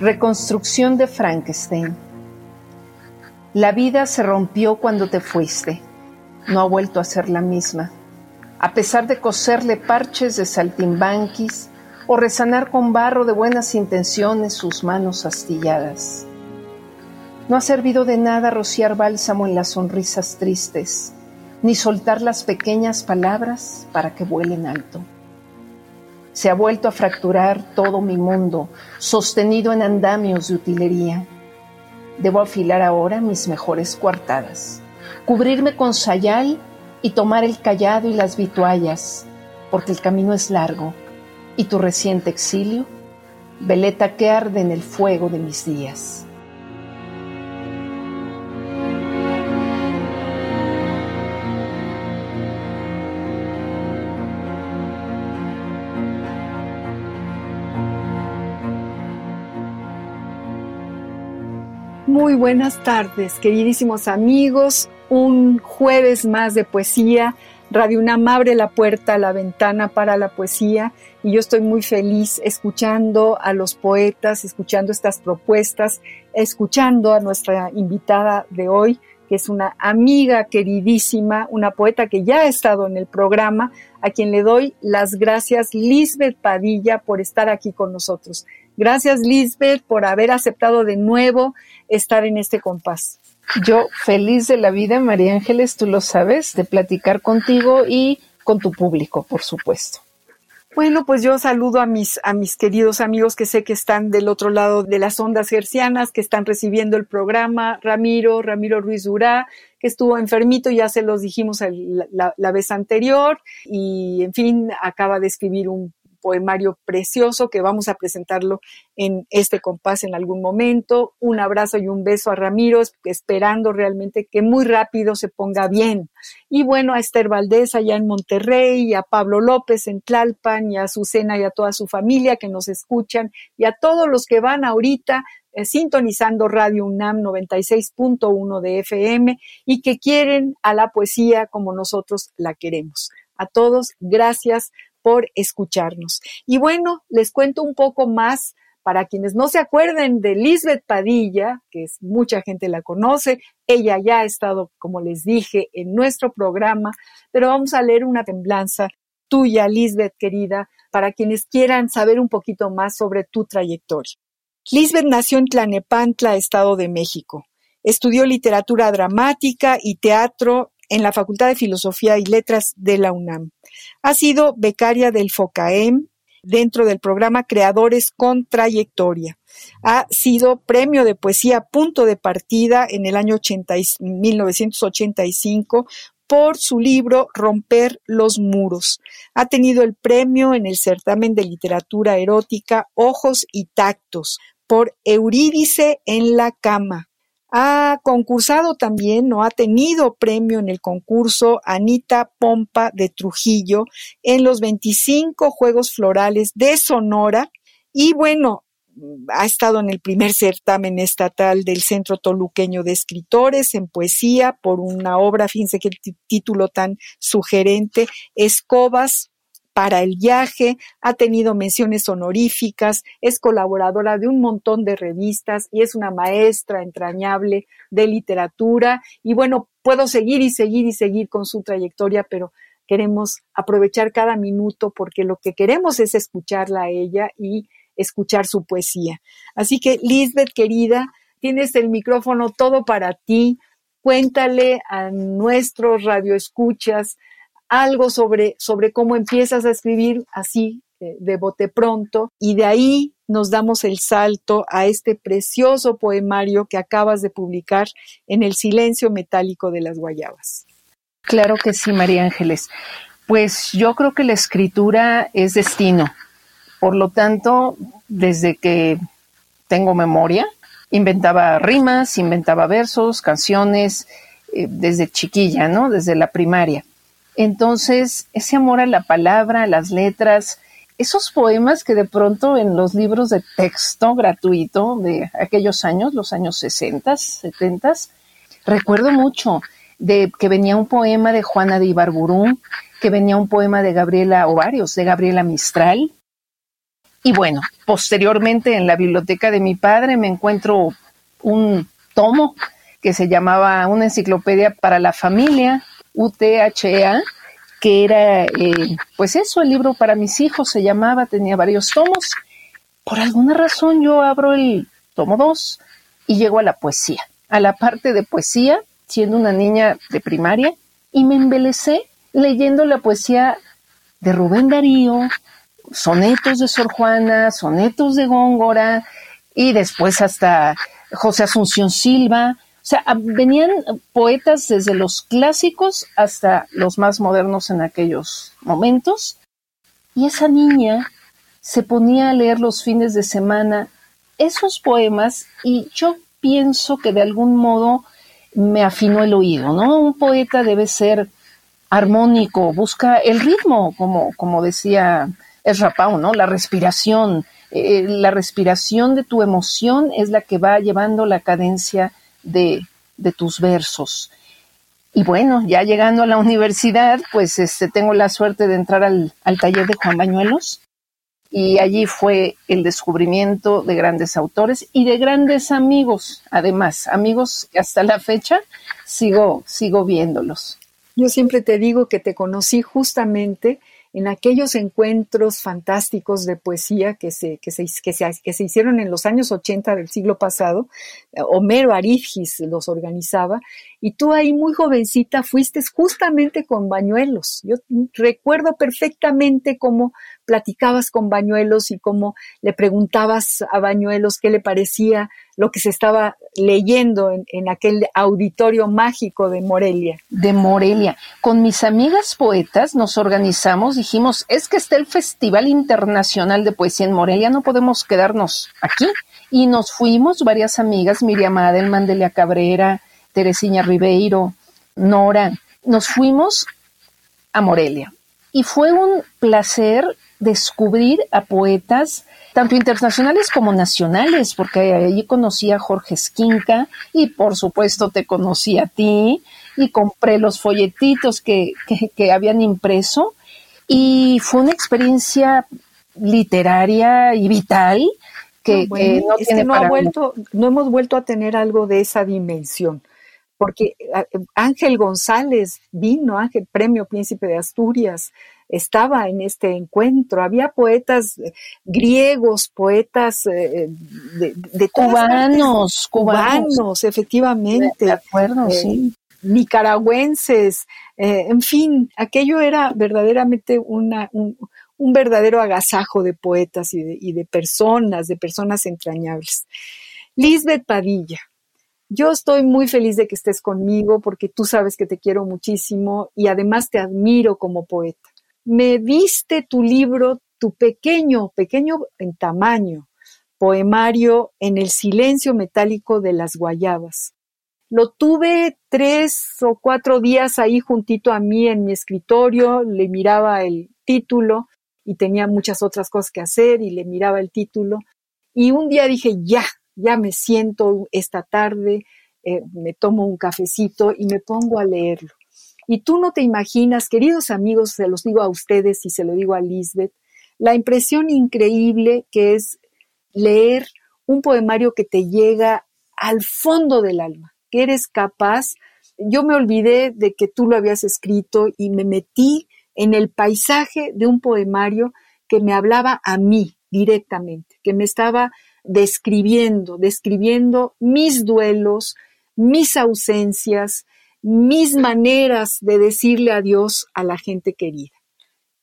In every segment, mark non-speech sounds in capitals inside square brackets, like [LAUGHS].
Reconstrucción de Frankenstein. La vida se rompió cuando te fuiste. No ha vuelto a ser la misma. A pesar de coserle parches de saltimbanquis o resanar con barro de buenas intenciones sus manos astilladas. No ha servido de nada rociar bálsamo en las sonrisas tristes, ni soltar las pequeñas palabras para que vuelen alto. Se ha vuelto a fracturar todo mi mundo, sostenido en andamios de utilería. Debo afilar ahora mis mejores coartadas, cubrirme con sayal y tomar el callado y las vituallas, porque el camino es largo y tu reciente exilio, veleta que arde en el fuego de mis días. Muy buenas tardes, queridísimos amigos. Un jueves más de poesía. Radio UNAM abre la puerta, la ventana para la poesía y yo estoy muy feliz escuchando a los poetas, escuchando estas propuestas, escuchando a nuestra invitada de hoy, que es una amiga queridísima, una poeta que ya ha estado en el programa, a quien le doy las gracias, Lisbeth Padilla, por estar aquí con nosotros. Gracias, Lisbeth, por haber aceptado de nuevo estar en este compás. Yo feliz de la vida, María Ángeles, tú lo sabes, de platicar contigo y con tu público, por supuesto. Bueno, pues yo saludo a mis, a mis queridos amigos que sé que están del otro lado de las ondas gercianas, que están recibiendo el programa. Ramiro, Ramiro Ruiz Durá, que estuvo enfermito, ya se los dijimos la, la vez anterior, y en fin, acaba de escribir un poemario precioso que vamos a presentarlo en este compás en algún momento. Un abrazo y un beso a Ramiro, esperando realmente que muy rápido se ponga bien. Y bueno, a Esther Valdés allá en Monterrey, y a Pablo López en Tlalpan, y a Azucena y a toda su familia que nos escuchan, y a todos los que van ahorita eh, sintonizando Radio UNAM 96.1 de FM y que quieren a la poesía como nosotros la queremos. A todos, gracias por escucharnos. Y bueno, les cuento un poco más para quienes no se acuerden de Lisbeth Padilla, que es, mucha gente la conoce, ella ya ha estado, como les dije, en nuestro programa, pero vamos a leer una temblanza tuya, Lisbeth querida, para quienes quieran saber un poquito más sobre tu trayectoria. Lisbeth nació en Tlanepantla, Estado de México. Estudió literatura dramática y teatro en la Facultad de Filosofía y Letras de la UNAM. Ha sido becaria del FOCAEM dentro del programa Creadores con Trayectoria. Ha sido premio de poesía punto de partida en el año 1985 por su libro Romper los muros. Ha tenido el premio en el certamen de literatura erótica Ojos y Tactos por Eurídice en la cama ha concursado también, no ha tenido premio en el concurso Anita Pompa de Trujillo en los 25 Juegos Florales de Sonora y bueno, ha estado en el primer certamen estatal del Centro Toluqueño de Escritores en poesía por una obra, fíjense qué título tan sugerente, Escobas, para el viaje, ha tenido menciones honoríficas, es colaboradora de un montón de revistas y es una maestra entrañable de literatura. Y bueno, puedo seguir y seguir y seguir con su trayectoria, pero queremos aprovechar cada minuto porque lo que queremos es escucharla a ella y escuchar su poesía. Así que, Lisbeth, querida, tienes el micrófono todo para ti. Cuéntale a nuestros radioescuchas algo sobre, sobre cómo empiezas a escribir así, de bote pronto, y de ahí nos damos el salto a este precioso poemario que acabas de publicar en El silencio metálico de las guayabas. Claro que sí, María Ángeles. Pues yo creo que la escritura es destino. Por lo tanto, desde que tengo memoria, inventaba rimas, inventaba versos, canciones, eh, desde chiquilla, ¿no? Desde la primaria. Entonces, ese amor a la palabra, a las letras, esos poemas que de pronto en los libros de texto gratuito de aquellos años, los años 60, 70, recuerdo mucho de que venía un poema de Juana de Ibarburú, que venía un poema de Gabriela, o varios, de Gabriela Mistral. Y bueno, posteriormente en la biblioteca de mi padre me encuentro un tomo que se llamaba Una enciclopedia para la familia, UTHEA, que era, eh, pues eso, el libro para mis hijos se llamaba, tenía varios tomos. Por alguna razón yo abro el tomo 2 y llego a la poesía, a la parte de poesía, siendo una niña de primaria, y me embelecé leyendo la poesía de Rubén Darío, sonetos de Sor Juana, sonetos de Góngora, y después hasta José Asunción Silva, sea, venían poetas desde los clásicos hasta los más modernos en aquellos momentos. Y esa niña se ponía a leer los fines de semana esos poemas y yo pienso que de algún modo me afinó el oído, ¿no? Un poeta debe ser armónico, busca el ritmo, como, como decía Ezra Pound, ¿no? La respiración, eh, la respiración de tu emoción es la que va llevando la cadencia de, tus versos. Y bueno, ya llegando a la universidad, pues este, tengo la suerte de entrar al, al taller de Juan Bañuelos y allí fue el descubrimiento de grandes autores y de grandes amigos, además, amigos que hasta la fecha sigo, sigo viéndolos. Yo siempre te digo que te conocí justamente en aquellos encuentros fantásticos de poesía que se, que se, que se, hicieron en los años 80 del siglo pasado. Homero Aridgis los organizaba y tú ahí muy jovencita fuiste justamente con Bañuelos. Yo recuerdo perfectamente cómo platicabas con Bañuelos y cómo le preguntabas a Bañuelos qué le parecía lo que se estaba leyendo en, aquel auditorio mágico de Morelia. De Morelia. Con mis amigas poetas nos organizamos, dijimos, es que está el Festival Internacional de Poesía en Morelia, no podemos quedarnos aquí. Y nos fuimos varias amigas, Miriam Adelman, Delia Cabrera, Teresina Ribeiro, Nora, nos fuimos a Morelia. Y fue un placer descubrir a poetas tanto internacionales como nacionales, porque allí conocí a Jorge Esquinca y por supuesto te conocí a ti y compré los folletitos que, que, habían impreso y fue una experiencia literaria y vital que, no, tiene no, ha vuelto, no hemos vuelto a tener algo de esa dimensión porque ah, Ángel González vino, Ángel Premio Príncipe de Asturias, estaba en este encuentro. Había poetas eh, griegos, poetas eh, de, cubanos, cubanos, efectivamente. De acuerdo, eh, sí. Nicaragüenses, en fin, aquello era verdaderamente una, un, verdadero agasajo de poetas y de, y de personas, de personas entrañables. Lisbeth Padilla, yo estoy muy feliz de que estés conmigo porque tú sabes que te quiero muchísimo y además te admiro como poeta me viste tu libro, tu pequeño, pequeño en tamaño, poemario en el silencio metálico de las guayabas. Lo tuve tres o cuatro días ahí juntito a mí en mi escritorio, le miraba el título y tenía muchas otras cosas que hacer y le miraba el título. Y un día dije, ya, ya me siento esta tarde, eh, me tomo un cafecito y me pongo a leerlo. Y tú no te imaginas, queridos amigos, se los digo a ustedes y se lo digo a Lisbeth, la impresión increíble que es leer un poemario que te llega al fondo del alma, que eres capaz. Yo me olvidé de que tú lo habías escrito y me metí en el paisaje de un poemario que me hablaba a mí directamente, que me estaba describiendo, describiendo mis duelos, mis ausencias, mis maneras de decirle adiós a la gente querida.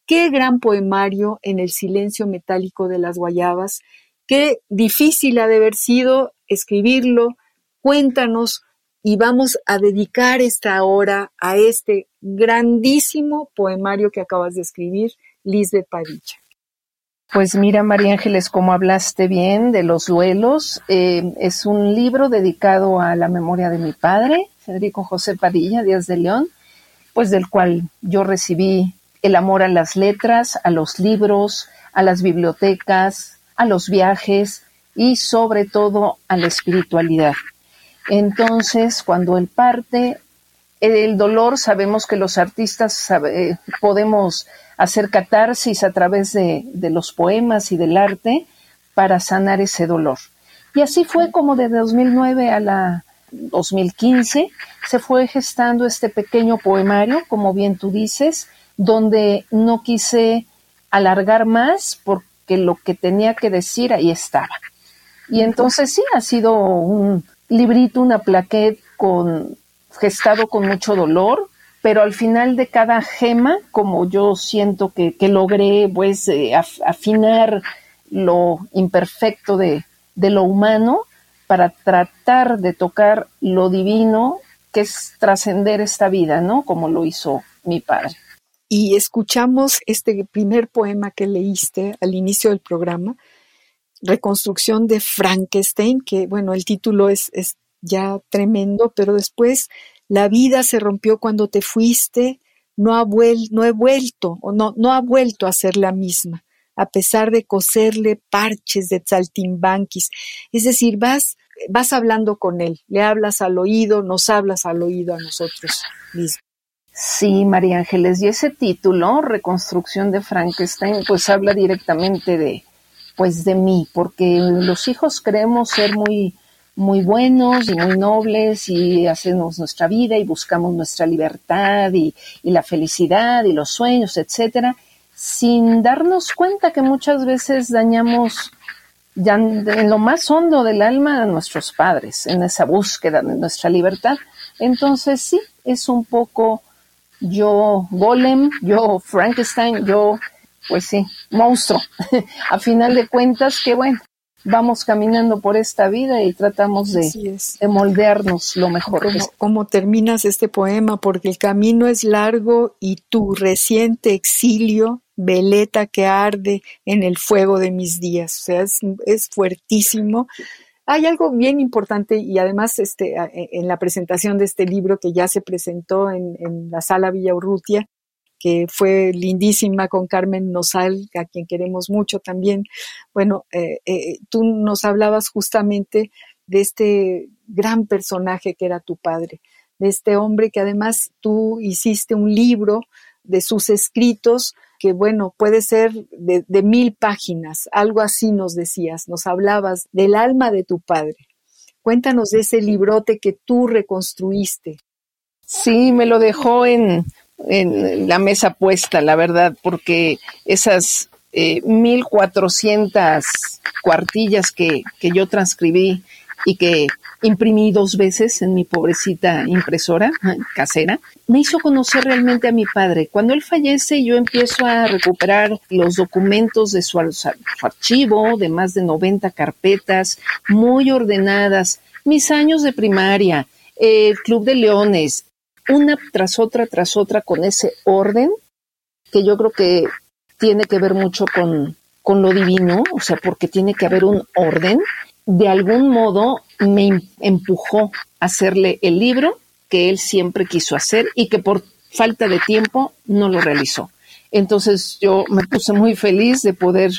Qué gran poemario en el silencio metálico de las guayabas Qué difícil ha de haber sido escribirlo. Cuéntanos y vamos a dedicar esta hora a este grandísimo poemario que acabas de escribir, de Padilla. Pues mira, María Ángeles, como hablaste bien de los duelos, eh, es un libro dedicado a la memoria de mi padre, Federico José Padilla Díaz de León, pues del cual yo recibí el amor a las letras, a los libros, a las bibliotecas, a los viajes y sobre todo a la espiritualidad. Entonces, cuando él parte, el dolor, sabemos que los artistas podemos hacer catarsis a través de, de, los poemas y del arte para sanar ese dolor. Y así fue como de 2009 a la 2015 se fue gestando este pequeño poemario, como bien tú dices, donde no quise alargar más porque lo que tenía que decir ahí estaba. Y entonces sí, ha sido un librito, una plaqueta con, gestado con mucho dolor, pero al final de cada gema, como yo siento que, logré pues eh, afinar lo imperfecto de, de lo humano para tratar de tocar lo divino que es trascender esta vida, ¿no? Como lo hizo mi padre. Y escuchamos este primer poema que leíste al inicio del programa, Reconstrucción de Frankenstein, que bueno, el título es, es ya tremendo, pero después la vida se rompió cuando te fuiste, no ha, no he vuelto, o no, no ha vuelto a ser la misma, a pesar de coserle parches de saltimbanquis. Es decir, vas, vas hablando con él, le hablas al oído, nos hablas al oído a nosotros mismos. Sí, María Ángeles, y ese título, Reconstrucción de Frankenstein, pues habla directamente de, pues de mí, porque los hijos creemos ser muy, muy buenos y muy nobles y hacemos nuestra vida y buscamos nuestra libertad y, la felicidad y los sueños, etcétera, sin darnos cuenta que muchas veces dañamos ya en lo más hondo del alma a nuestros padres, en esa búsqueda de nuestra libertad. Entonces sí, es un poco yo Golem, yo Frankenstein, yo, pues sí, monstruo. [LAUGHS] a final de cuentas, que bueno, vamos caminando por esta vida y tratamos de, moldearnos lo mejor. Como, terminas este poema? Porque el camino es largo y tu reciente exilio, veleta que arde en el fuego de mis días. O sea, es, es fuertísimo. Hay algo bien importante y además este, e, en la presentación de este libro que ya se presentó en, en la sala Villa Urrutia, que fue lindísima con Carmen Nosal, a quien queremos mucho también. Bueno, eh, eh, tú nos hablabas justamente de este gran personaje que era tu padre, de este hombre que además tú hiciste un libro de sus escritos que bueno, puede ser de, de, mil páginas, algo así nos decías, nos hablabas del alma de tu padre. Cuéntanos de ese librote que tú reconstruiste. Sí, me lo dejó en en la mesa puesta, la verdad, porque esas eh, 1400 cuartillas que, que yo transcribí y que imprimí dos veces en mi pobrecita impresora casera, me hizo conocer realmente a mi padre. Cuando él fallece, yo empiezo a recuperar los documentos de su, archivo, de más de 90 carpetas, muy ordenadas, mis años de primaria, el Club de Leones, una tras otra, tras otra, con ese orden, que yo creo que tiene que ver mucho con, con lo divino, o sea, porque tiene que haber un orden, de algún modo me em, empujó a hacerle el libro que él siempre quiso hacer y que por falta de tiempo no lo realizó. Entonces yo me puse muy feliz de poder,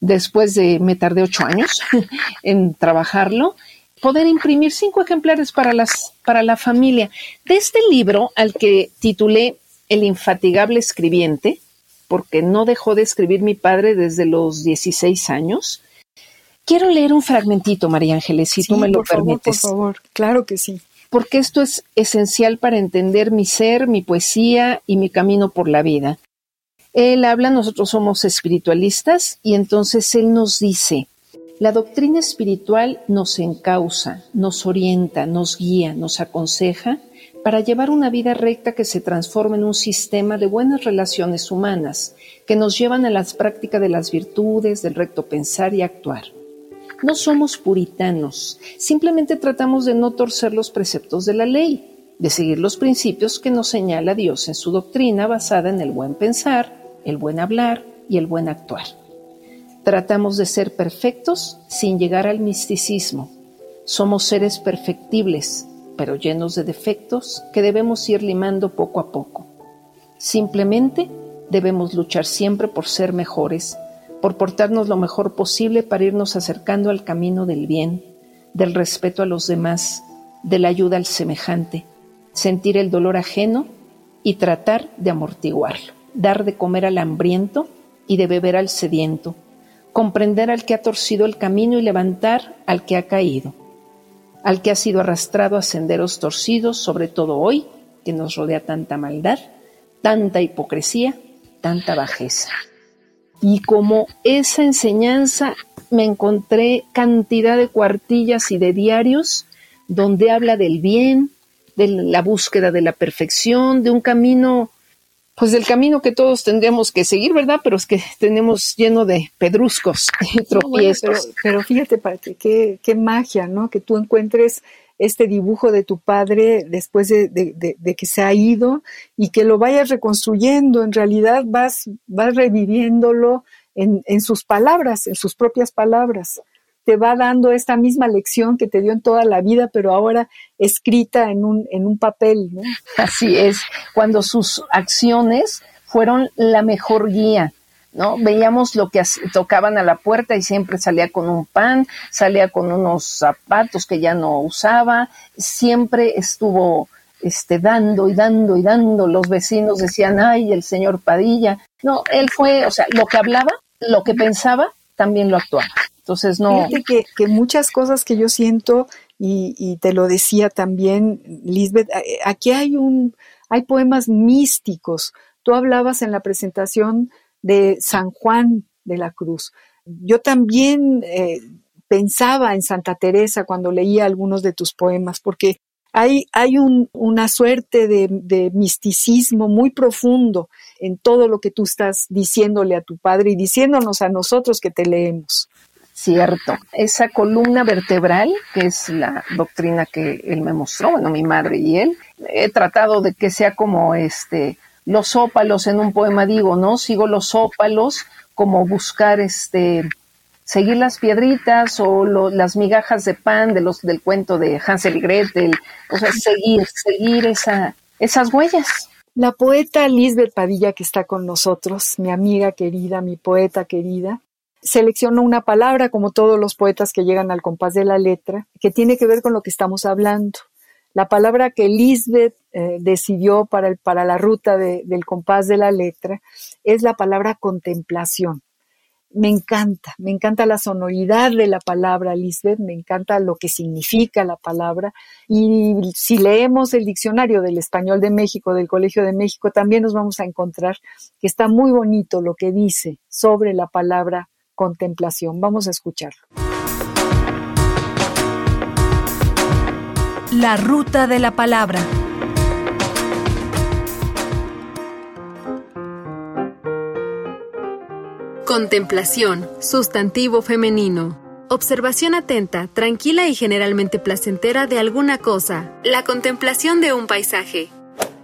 después de, me tardé ocho años [LAUGHS] en trabajarlo, poder imprimir cinco ejemplares para, las, para la familia. De este libro, al que titulé El infatigable escribiente, porque no dejó de escribir mi padre desde los 16 años, quiero leer un fragmentito, María Ángeles, si tú me lo permites. por favor, claro que sí. Porque esto es esencial para entender mi ser, mi poesía y mi camino por la vida. Él habla, nosotros somos espiritualistas, y entonces él nos dice, la doctrina espiritual nos encausa, nos orienta, nos guía, nos aconseja para llevar una vida recta que se transforme en un sistema de buenas relaciones humanas que nos llevan a las prácticas de las virtudes, del recto pensar y actuar. No somos puritanos, simplemente tratamos de no torcer los preceptos de la ley, de seguir los principios que nos señala Dios en su doctrina basada en el buen pensar, el buen hablar y el buen actuar. Tratamos de ser perfectos sin llegar al misticismo. Somos seres perfectibles, pero llenos de defectos que debemos ir limando poco a poco. Simplemente debemos luchar siempre por ser mejores, por portarnos lo mejor posible para irnos acercando al camino del bien, del respeto a los demás, de la ayuda al semejante, sentir el dolor ajeno y tratar de amortiguarlo, dar de comer al hambriento y de beber al sediento, comprender al que ha torcido el camino y levantar al que ha caído, al que ha sido arrastrado a senderos torcidos, sobre todo hoy, que nos rodea tanta maldad, tanta hipocresía, tanta bajeza. Y como esa enseñanza me encontré cantidad de cuartillas y de diarios donde habla del bien, de la búsqueda de la perfección, de un camino, pues del camino que todos tendríamos que seguir, ¿verdad? Pero es que tenemos lleno de pedruscos [LAUGHS] y tropiezos. pero, fíjate, Pati, qué, qué magia, ¿no? Que tú encuentres este dibujo de tu padre después de, que se ha ido y que lo vayas reconstruyendo. En realidad vas, vas reviviéndolo en, en sus palabras, en sus propias palabras. Te va dando esta misma lección que te dio en toda la vida, pero ahora escrita en un, en un papel. [LAUGHS] Así es, cuando sus acciones fueron la mejor guía ¿no? Veíamos lo que tocaban a la puerta y siempre salía con un pan, salía con unos zapatos que ya no usaba, siempre estuvo este, dando y dando y dando. Los vecinos decían, ay, el señor Padilla. No, él fue, o sea, lo que hablaba, lo que pensaba, también lo actuaba. Entonces, no. Fíjate que, muchas cosas que yo siento, y, te lo decía también, Lisbeth, aquí hay un, hay poemas místicos. Tú hablabas en la presentación de San Juan de la Cruz. Yo también eh, pensaba en Santa Teresa cuando leía algunos de tus poemas, porque hay, hay una suerte de, de, misticismo muy profundo en todo lo que tú estás diciéndole a tu padre y diciéndonos a nosotros que te leemos. Cierto. Esa columna vertebral, que es la doctrina que él me mostró, bueno, mi madre y él, he tratado de que sea como este los ópalos en un poema digo, ¿no? Sigo los ópalos como buscar este seguir las piedritas o las migajas de pan de los del cuento de Hansel y Gretel, o sea, seguir, seguir esa, esas huellas. La poeta Lisbeth Padilla que está con nosotros, mi amiga querida, mi poeta querida, seleccionó una palabra como todos los poetas que llegan al compás de la letra, que tiene que ver con lo que estamos hablando. La palabra que Lisbeth eh, decidió para, el, para la ruta del compás de la letra es la palabra contemplación. Me encanta, me encanta la sonoridad de la palabra Lisbeth, me encanta lo que significa la palabra. Y si leemos el diccionario del español de México, del Colegio de México, también nos vamos a encontrar que está muy bonito lo que dice sobre la palabra contemplación. Vamos a escucharlo. La ruta de la palabra. Contemplación, sustantivo femenino. Observación atenta, tranquila y generalmente placentera de alguna cosa. La contemplación de un paisaje.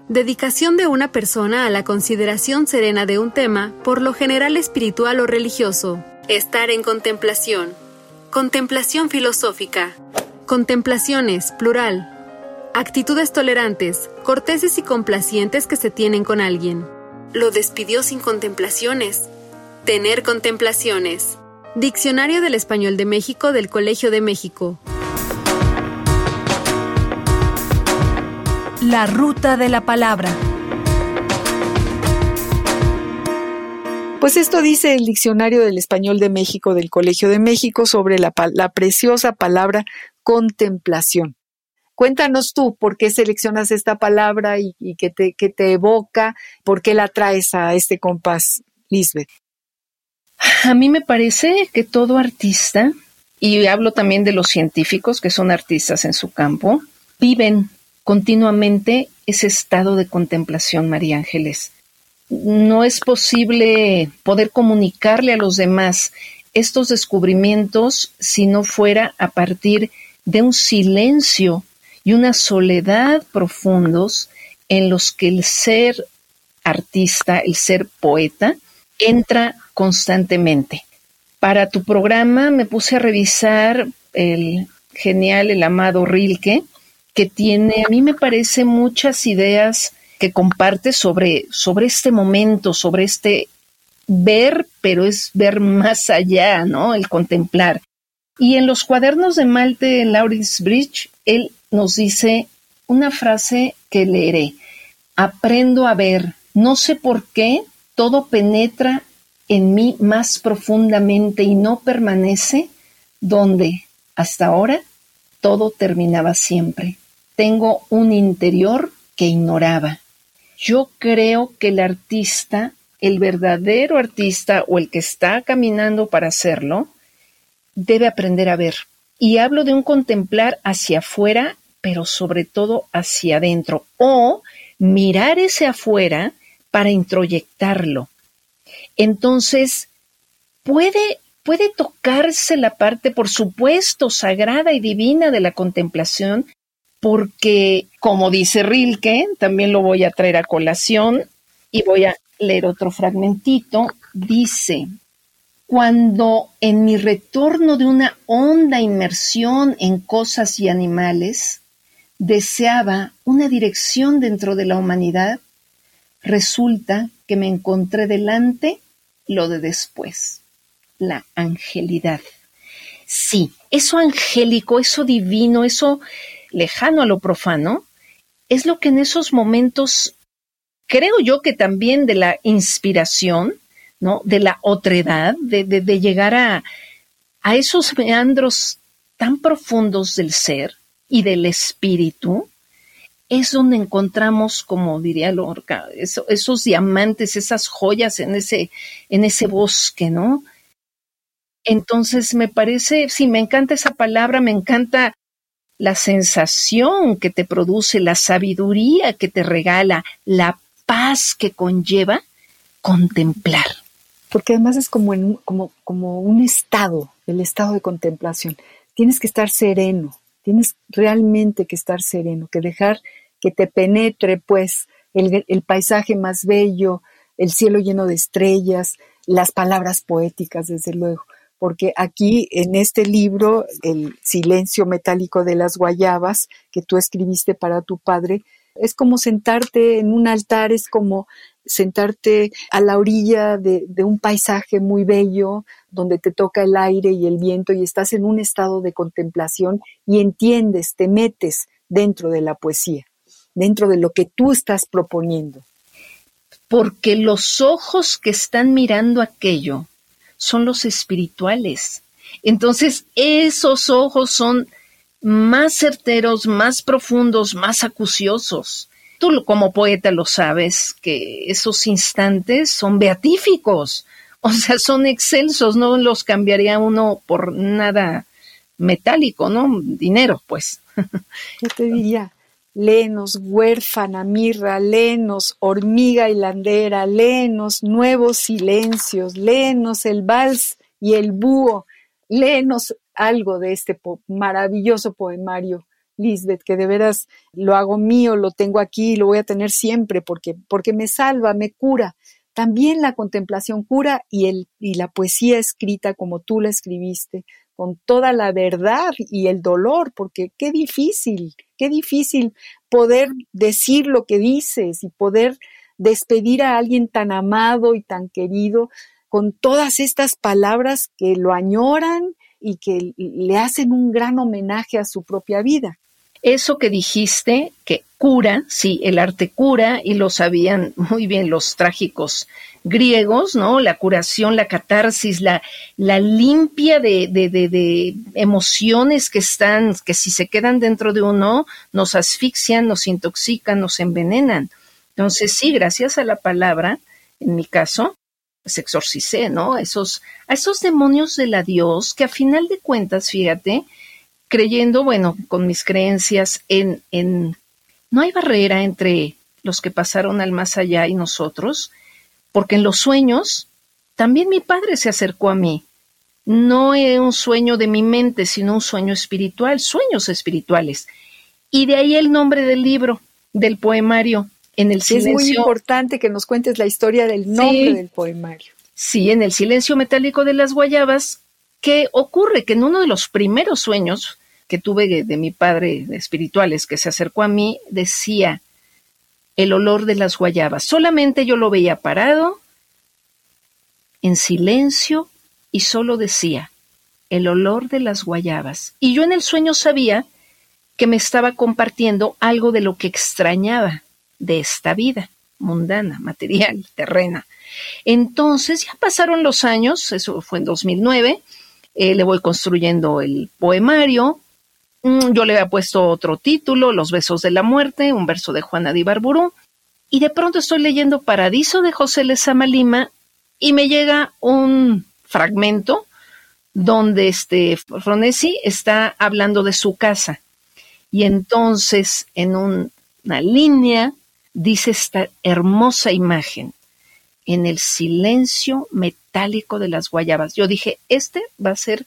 Dedicación de una persona a la consideración serena de un tema, por lo general espiritual o religioso. Estar en contemplación. Contemplación filosófica. Contemplaciones, plural. Actitudes tolerantes, corteses y complacientes que se tienen con alguien. Lo despidió sin contemplaciones. Tener contemplaciones. Diccionario del Español de México del Colegio de México. La ruta de la palabra. Pues esto dice el Diccionario del Español de México del Colegio de México sobre la, la preciosa palabra contemplación. Cuéntanos tú por qué seleccionas esta palabra y, qué, te, te evoca, por qué la traes a este compás, Lisbeth. A mí me parece que todo artista, y hablo también de los científicos que son artistas en su campo, viven continuamente ese estado de contemplación, María Ángeles. No es posible poder comunicarle a los demás estos descubrimientos si no fuera a partir de un silencio y una soledad profundos en los que el ser artista, el ser poeta, entra constantemente. Para tu programa me puse a revisar el genial, el amado Rilke, que tiene, a mí me parece, muchas ideas que comparte sobre, sobre este momento, sobre este ver, pero es ver más allá, ¿no? El contemplar. Y en los cuadernos de Malte Laurence Bridge, él nos dice una frase que leeré. Aprendo a ver, no sé por qué, todo penetra en mí más profundamente y no permanece donde hasta ahora todo terminaba siempre. Tengo un interior que ignoraba. Yo creo que el artista, el verdadero artista o el que está caminando para hacerlo, debe aprender a ver. Y hablo de un contemplar hacia afuera, pero sobre todo hacia adentro. O mirar ese afuera para introyectarlo. Entonces, puede, puede tocarse la parte, por supuesto, sagrada y divina de la contemplación, porque, como dice Rilke, también lo voy a traer a colación y voy a leer otro fragmentito, dice, cuando en mi retorno de una honda inmersión en cosas y animales, deseaba una dirección dentro de la humanidad, resulta que me encontré delante lo de después, la angelidad. Sí, eso angélico, eso divino, eso lejano a lo profano, es lo que en esos momentos, creo yo que también de la inspiración, ¿no? De la otredad, de, de, llegar a, a esos meandros tan profundos del ser y del espíritu, es donde encontramos, como diría Lorca, esos diamantes, esas joyas en ese, en ese bosque, ¿no? Entonces me parece, sí, me encanta esa palabra, me encanta la sensación que te produce, la sabiduría que te regala, la paz que conlleva contemplar. Porque además es como, en, como, como un estado, el estado de contemplación. Tienes que estar sereno, Tienes realmente que estar sereno, que dejar que te penetre pues el, el paisaje más bello, el cielo lleno de estrellas, las palabras poéticas, desde luego. Porque aquí en este libro, El silencio metálico de las guayabas, que tú escribiste para tu padre, es como sentarte en un altar, es como sentarte a la orilla de, un paisaje muy bello, donde te toca el aire y el viento y estás en un estado de contemplación y entiendes, te metes dentro de la poesía, dentro de lo que tú estás proponiendo. Porque los ojos que están mirando aquello son los espirituales. Entonces, esos ojos son más certeros, más profundos, más acuciosos. Tú como poeta lo sabes, que esos instantes son beatíficos, o sea, son excelsos, no los cambiaría uno por nada metálico, ¿no? Dinero, pues. [LAUGHS] Yo te diría, léenos huérfana, mirra, léenos hormiga hilandera, léenos nuevos silencios, léenos el vals y el búho, léenos algo de este maravilloso poemario Lisbeth, que de veras lo hago mío, lo tengo aquí, lo voy a tener siempre porque, porque me salva, me cura. También la contemplación cura y, el, y la poesía escrita como tú la escribiste, con toda la verdad y el dolor, porque qué difícil, qué difícil poder decir lo que dices y poder despedir a alguien tan amado y tan querido con todas estas palabras que lo añoran y que le hacen un gran homenaje a su propia vida eso que dijiste, que cura, sí, el arte cura, y lo sabían muy bien los trágicos griegos, ¿no? La curación, la catarsis, la, la limpia de, de, de, de, emociones que están, que si se quedan dentro de uno, nos asfixian, nos intoxican, nos envenenan. Entonces, sí, gracias a la palabra, en mi caso, pues exorcicé, ¿no? Esos, a esos demonios de la Dios que a final de cuentas, fíjate, creyendo, bueno, con mis creencias en, en, no hay barrera entre los que pasaron al más allá y nosotros, porque en los sueños también mi padre se acercó a mí no es un sueño de mi mente, sino un sueño espiritual, sueños espirituales. Y de ahí el nombre del libro, del poemario, en el silencio. Es muy importante que nos cuentes la historia del nombre del poemario. Sí, en el silencio metálico de las guayabas, ¿qué ocurre? Que en uno de los primeros sueños que tuve de, mi padre espirituales que se acercó a mí, decía el olor de las guayabas. Solamente yo lo veía parado, en silencio, y solo decía el olor de las guayabas. Y yo en el sueño sabía que me estaba compartiendo algo de lo que extrañaba de esta vida mundana, material, terrena. Entonces ya pasaron los años, eso fue en 2009, eh, le voy construyendo el poemario, mm, yo le había puesto otro título, Los besos de la muerte, un verso de Juana de Ibarburú, y de pronto estoy leyendo Paradiso de José Lezama Lima y me llega un fragmento donde este Fronesi está hablando de su casa y entonces en una línea dice esta hermosa imagen en el silencio metálico de las guayabas. Yo dije, este va a ser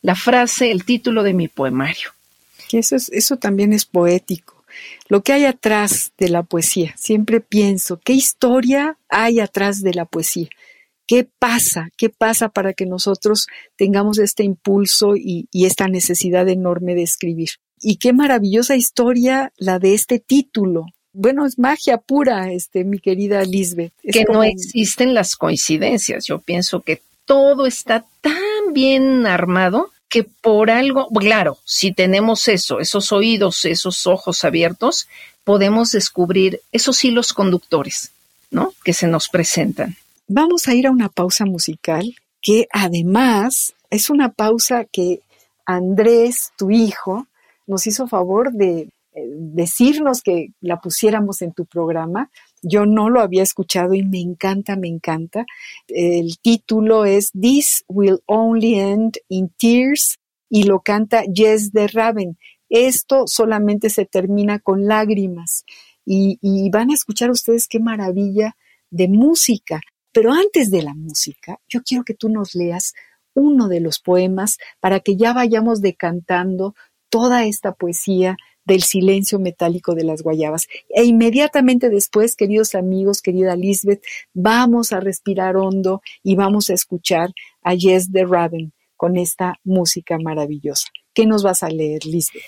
la frase, el título de mi poemario. Eso, es, eso también es poético. Lo que hay atrás de la poesía, siempre pienso, ¿qué historia hay atrás de la poesía? ¿Qué pasa? ¿Qué pasa para que nosotros tengamos este impulso y, esta necesidad enorme de escribir? Y qué maravillosa historia la de este título. Bueno, es magia pura, este, mi querida Lisbeth. que no existen las coincidencias. Yo pienso que todo está tan bien armado que por algo, claro, si tenemos eso, esos oídos, esos ojos abiertos, podemos descubrir esos hilos conductores, ¿no? Que se nos presentan. Vamos a ir a una pausa musical que además es una pausa que Andrés, tu hijo, nos hizo favor de decirnos que la pusiéramos en tu programa. Yo no lo había escuchado y me encanta, me encanta. El título es This Will Only End in Tears y lo canta Jess de Raven. Esto solamente se termina con lágrimas y, y van a escuchar ustedes qué maravilla de música. Pero antes de la música, yo quiero que tú nos leas uno de los poemas para que ya vayamos decantando toda esta poesía del silencio metálico de las guayabas. E inmediatamente después, queridos amigos, querida Lisbeth, vamos a respirar hondo y vamos a escuchar a Yes de Raven con esta música maravillosa. ¿Qué nos vas a leer, Lisbeth?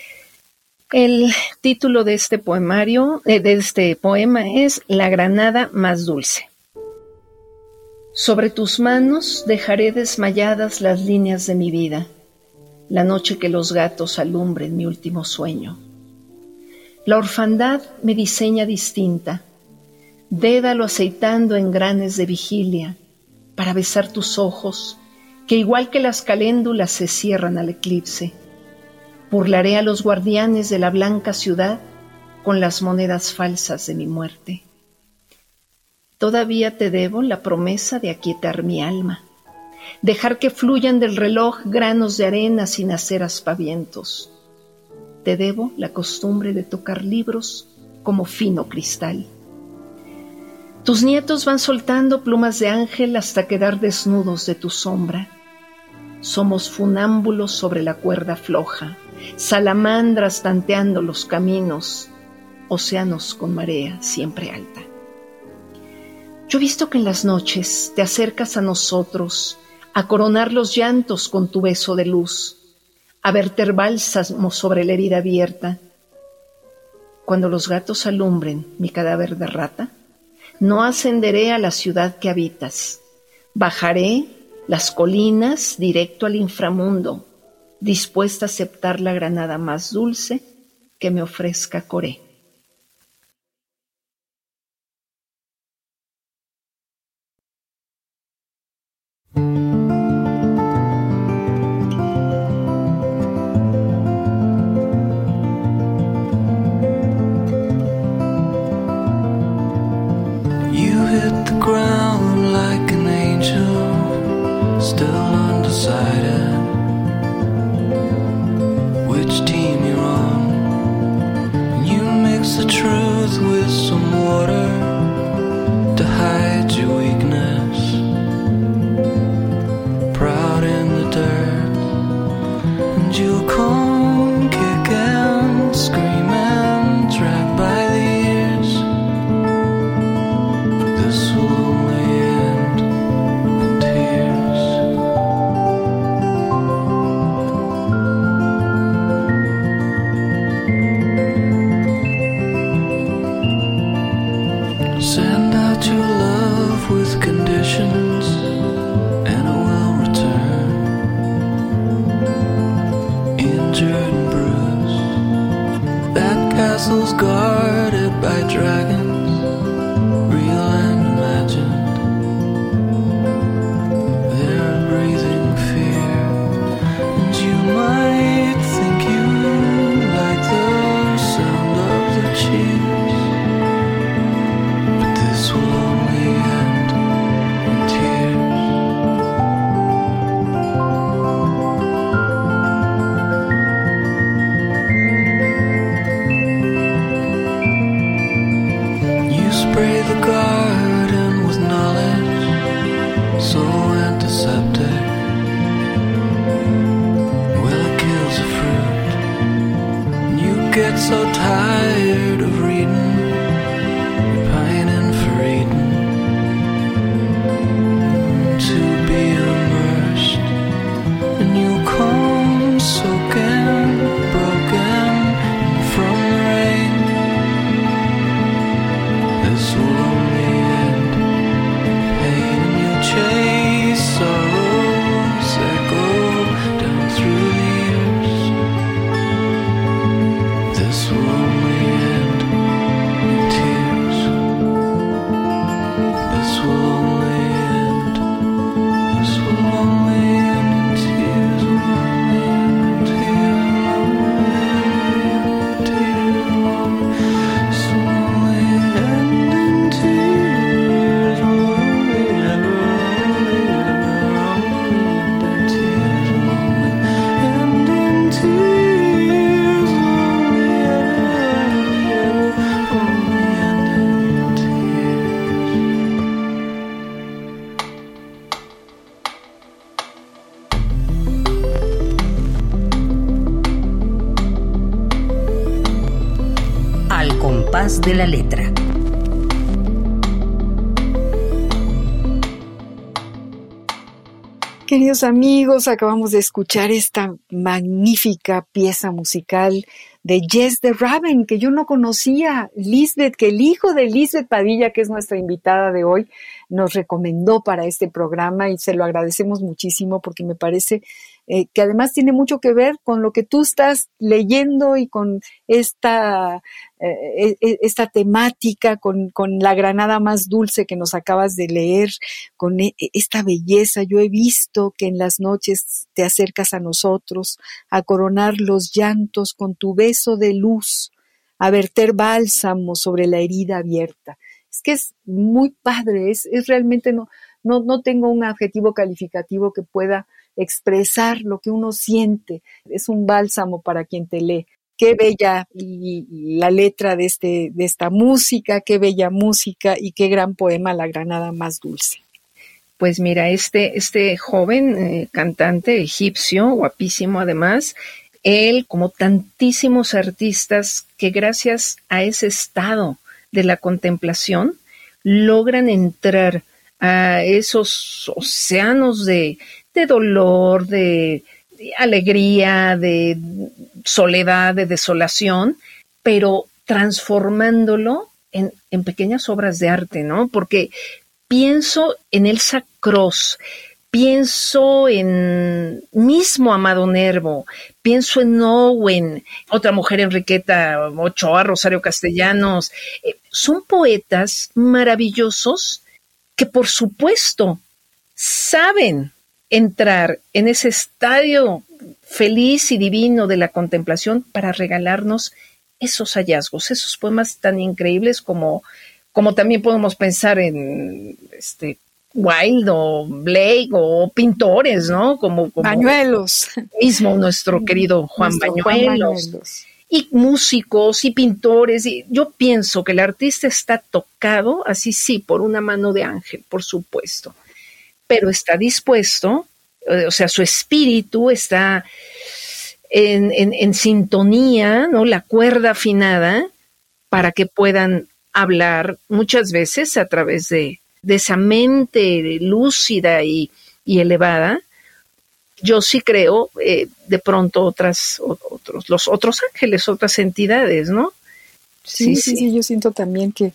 El título de este poemario, eh, de este poema es La granada más dulce. Sobre tus manos dejaré desmayadas las líneas de mi vida, la noche que los gatos alumbren mi último sueño. La orfandad me diseña distinta, dédalo aceitando en granes de vigilia, para besar tus ojos, que igual que las caléndulas se cierran al eclipse. Burlaré a los guardianes de la blanca ciudad con las monedas falsas de mi muerte. Todavía te debo la promesa de aquietar mi alma, dejar que fluyan del reloj granos de arena sin hacer aspavientos. Te debo la costumbre de tocar libros como fino cristal. Tus nietos van soltando plumas de ángel hasta quedar desnudos de tu sombra. Somos funámbulos sobre la cuerda floja, salamandras tanteando los caminos, océanos con marea siempre alta. Yo he visto que en las noches te acercas a nosotros a coronar los llantos con tu beso de luz, a verter bálsamo sobre la herida abierta. Cuando los gatos alumbren mi cadáver de rata, no ascenderé a la ciudad que habitas, bajaré las colinas directo al inframundo, dispuesta a aceptar la granada más dulce que me ofrezca Coré. La letra. Queridos amigos, acabamos de escuchar esta magnífica pieza musical de Jess de Raven, que yo no conocía, Lisbeth, que el hijo de Lisbeth Padilla, que es nuestra invitada de hoy, nos recomendó para este programa y se lo agradecemos muchísimo porque me parece eh, que además tiene mucho que ver con lo que tú estás leyendo y con esta, eh, eh, esta temática, con, con la granada más dulce que nos acabas de leer, con e- esta belleza. Yo he visto que en las noches te acercas a nosotros a coronar los llantos con tu beso de luz, a verter bálsamo sobre la herida abierta. Es que es muy padre, es, es realmente no, no, no tengo un adjetivo calificativo que pueda expresar lo que uno siente. Es un bálsamo para quien te lee. Qué bella y- la letra de, este, de esta música, qué bella música y qué gran poema La Granada más dulce. Pues mira, este, este joven eh, cantante egipcio, guapísimo además, él, como tantísimos artistas que gracias a ese estado de la contemplación logran entrar a esos océanos de, de dolor, de, de alegría, de soledad, de desolación, pero transformándolo en, en pequeñas obras de arte, ¿no? Porque pienso en Elsa Cross, pienso en mismo Amado Nervo, pienso en Owen, otra mujer Enriqueta Ochoa, Rosario Castellanos. Eh, son poetas maravillosos que por supuesto saben entrar en ese estadio feliz y divino de la contemplación para regalarnos esos hallazgos, esos poemas tan increíbles como, como también podemos pensar en este Wilde o Blake o pintores, ¿no? Como, como Bañuelos. mismo nuestro [LAUGHS] querido Juan Nuestro Juan Bañuelos. y músicos y pintores. Y yo pienso que el artista está tocado, así sí, por una mano de ángel, por supuesto, pero está dispuesto, eh, o sea, su espíritu está en, en- en sintonía, ¿no? La cuerda afinada para que puedan hablar muchas veces a través de, de esa mente lúcida y, y elevada, yo sí creo eh, de pronto otras otros los otros ángeles otras entidades no Sí, sí, sí, yo siento también que,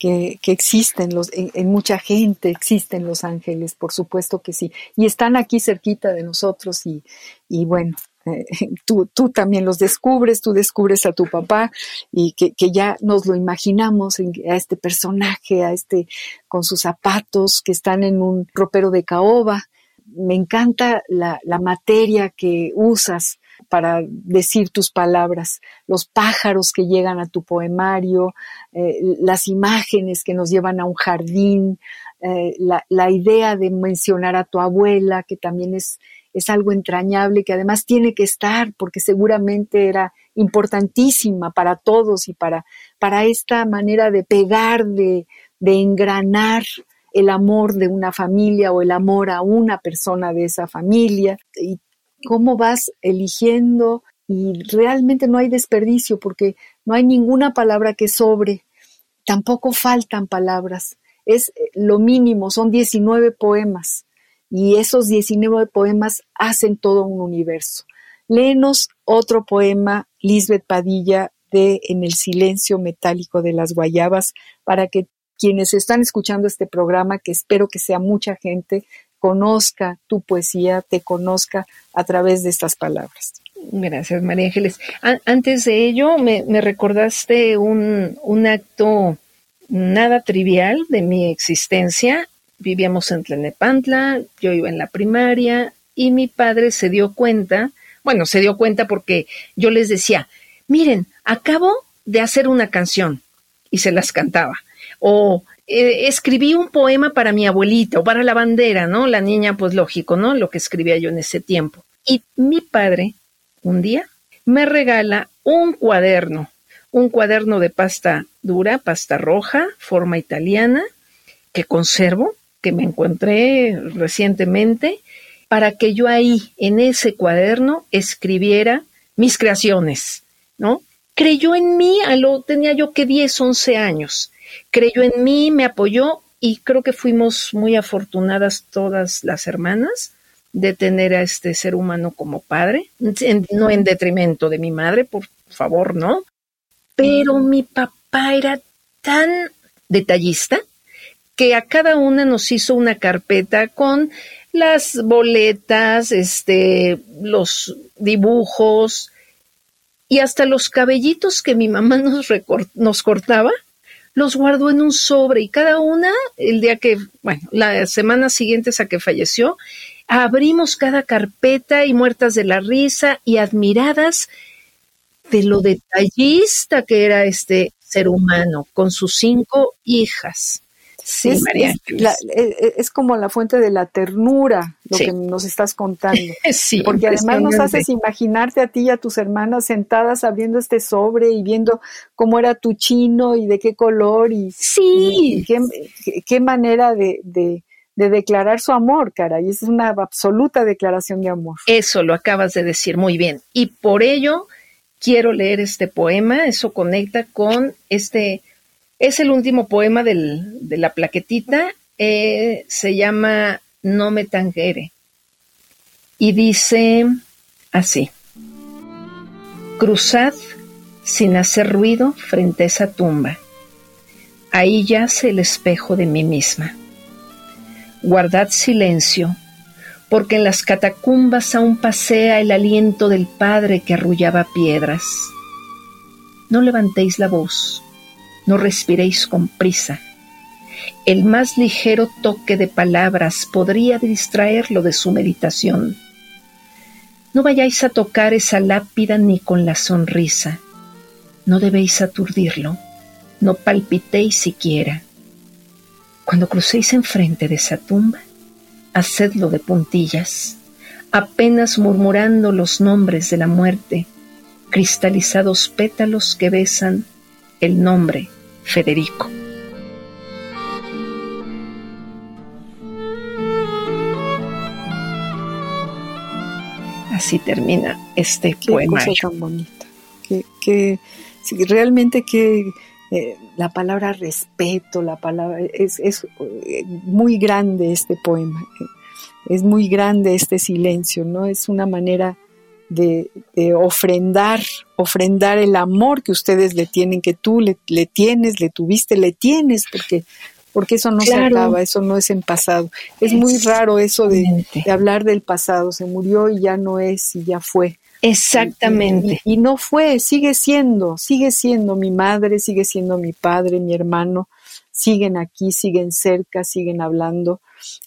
que, que existen los, en, mucha gente existen los ángeles, por supuesto que sí, y están aquí cerquita de nosotros y, y bueno, eh, [LAUGHS] tú, tú también los descubres, tú descubres a tu papá y que, que ya nos lo imaginamos en- a este personaje, a este con sus zapatos que están en un ropero de caoba. Me encanta la, la materia que usas para decir tus palabras, los pájaros que llegan a tu poemario, eh, las imágenes que nos llevan a un jardín, eh, la, la idea de mencionar a tu abuela, que también es, es algo entrañable, que además tiene que estar, porque seguramente era importantísima para todos y para, para esta manera de pegar, de, de engranar el amor de una familia o el amor a una persona de esa familia. Y cómo vas eligiendo y realmente no hay desperdicio porque no hay ninguna palabra que sobre, tampoco faltan palabras, es eh, lo mínimo, son 19 poemas y esos 19 poemas hacen todo un universo. Léenos otro poema, Lisbeth Padilla, de En el silencio metálico de las guayabas, para que quienes están escuchando este programa, que espero que sea mucha gente, conozca tu poesía, te conozca a través de estas palabras. Gracias, María Ángeles. antes de ello, me, recordaste un, un, acto nada trivial de mi existencia. Vivíamos en Tlenepantla, yo iba en la primaria y mi padre se dio cuenta, bueno, se dio cuenta porque yo les decía, miren, acabo de hacer una canción y se las cantaba. O eh, escribí un poema para mi abuelita o para la bandera, ¿no? La niña, pues lógico, ¿no? Lo que escribía yo en ese tiempo. Y mi padre, un día, me regala un cuaderno, un cuaderno de pasta dura, pasta roja, forma italiana, que conservo, que me encontré recientemente, para que yo ahí, en ese cuaderno, escribiera mis creaciones, ¿no? Creyó en mí, a lo tenía yo que 10, 11 años creyó en mí, me apoyó y creo que fuimos muy afortunadas todas las hermanas de tener a este ser humano como padre, no en detrimento de mi madre, por favor, no, pero mi papá era tan detallista que a cada una nos hizo una carpeta con las boletas, este, los dibujos y hasta los cabellitos que mi mamá nos, nos cortaba, los guardó en un sobre y cada una, el día que, bueno, la semana siguiente a que falleció, abrimos cada carpeta y muertas de la risa y admiradas de lo detallista que era este ser humano con sus cinco hijas. Sí, es, María e, e, es, como la fuente de la ternura, lo que nos estás contando. [LAUGHS] sí, Porque además nos haces imaginarte a ti y a tus hermanas sentadas abriendo este sobre y viendo cómo era tu chino y de qué color y, sí. qué, manera de, de, declarar su amor, cara. Y es una absoluta declaración de amor. Eso lo acabas de decir muy bien. Y por ello quiero leer este poema. Eso conecta con este es el último poema de la plaquetita, eh, se llama No me tangere y dice así, cruzad sin hacer ruido frente a esa tumba. Ahí yace el espejo de mí misma. Guardad silencio, porque en las catacumbas aún pasea el aliento del Padre que arrullaba piedras. No levantéis la voz, no respiréis con prisa. El más ligero toque de palabras podría distraerlo de su meditación. No vayáis a tocar esa lápida ni con la sonrisa. No debéis aturdirlo. No palpitéis siquiera. Cuando crucéis enfrente de esa tumba, hacedlo de puntillas, apenas murmurando los nombres de la muerte, cristalizados pétalos que besan el nombre Federico. Así termina este poema. tan bonita. Que, realmente que eh, la palabra respeto, la palabra es, es eh, muy grande este poema. Es muy grande este silencio, ¿no? Es una manera de, ofrendar, ofrendar el amor que ustedes le tienen, que tú le, tienes, le tuviste, le tienes, porque, porque eso no se acaba, eso no es en pasado. Es muy raro eso de, hablar del pasado, se murió y ya no es y ya fue. Exactamente. Y, no fue, sigue siendo, sigue siendo mi madre, sigue siendo mi padre, mi hermano, siguen aquí, siguen cerca, siguen hablando,